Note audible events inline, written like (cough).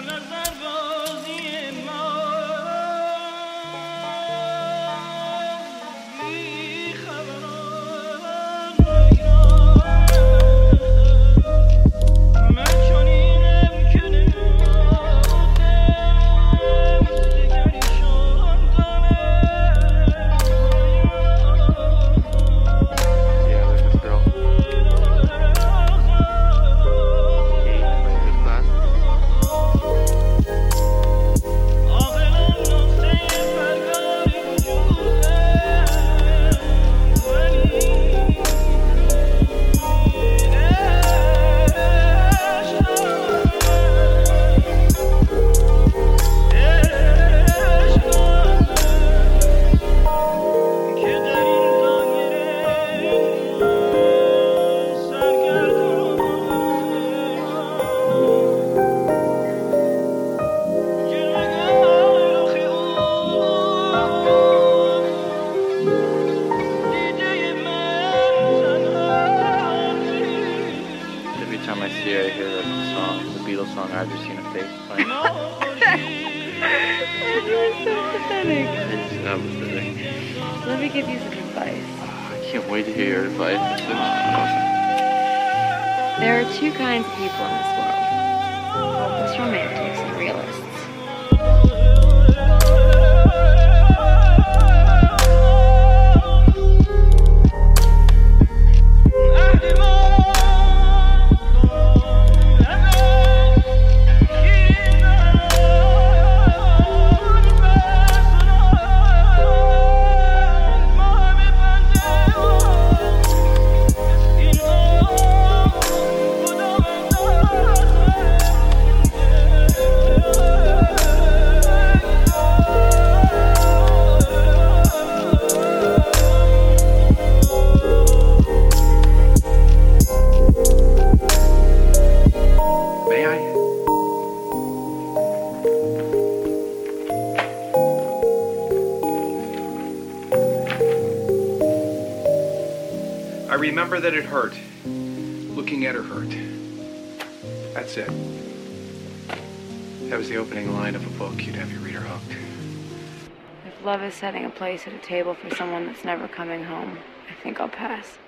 Bernard Verbo. I hear that song, the Beatles song, I've just seen a face playing. (laughs) You're so pathetic. It's not pathetic. Let me give you some advice. Ah, I can't wait to hear your advice. Awesome. There are two kinds of people in this world hopeless romantics and realists. I remember that it hurt. Looking at her hurt. That's it. That was the opening line of a book. You'd have your reader hooked. If love is setting a place at a table for someone that's never coming home, I think I'll pass.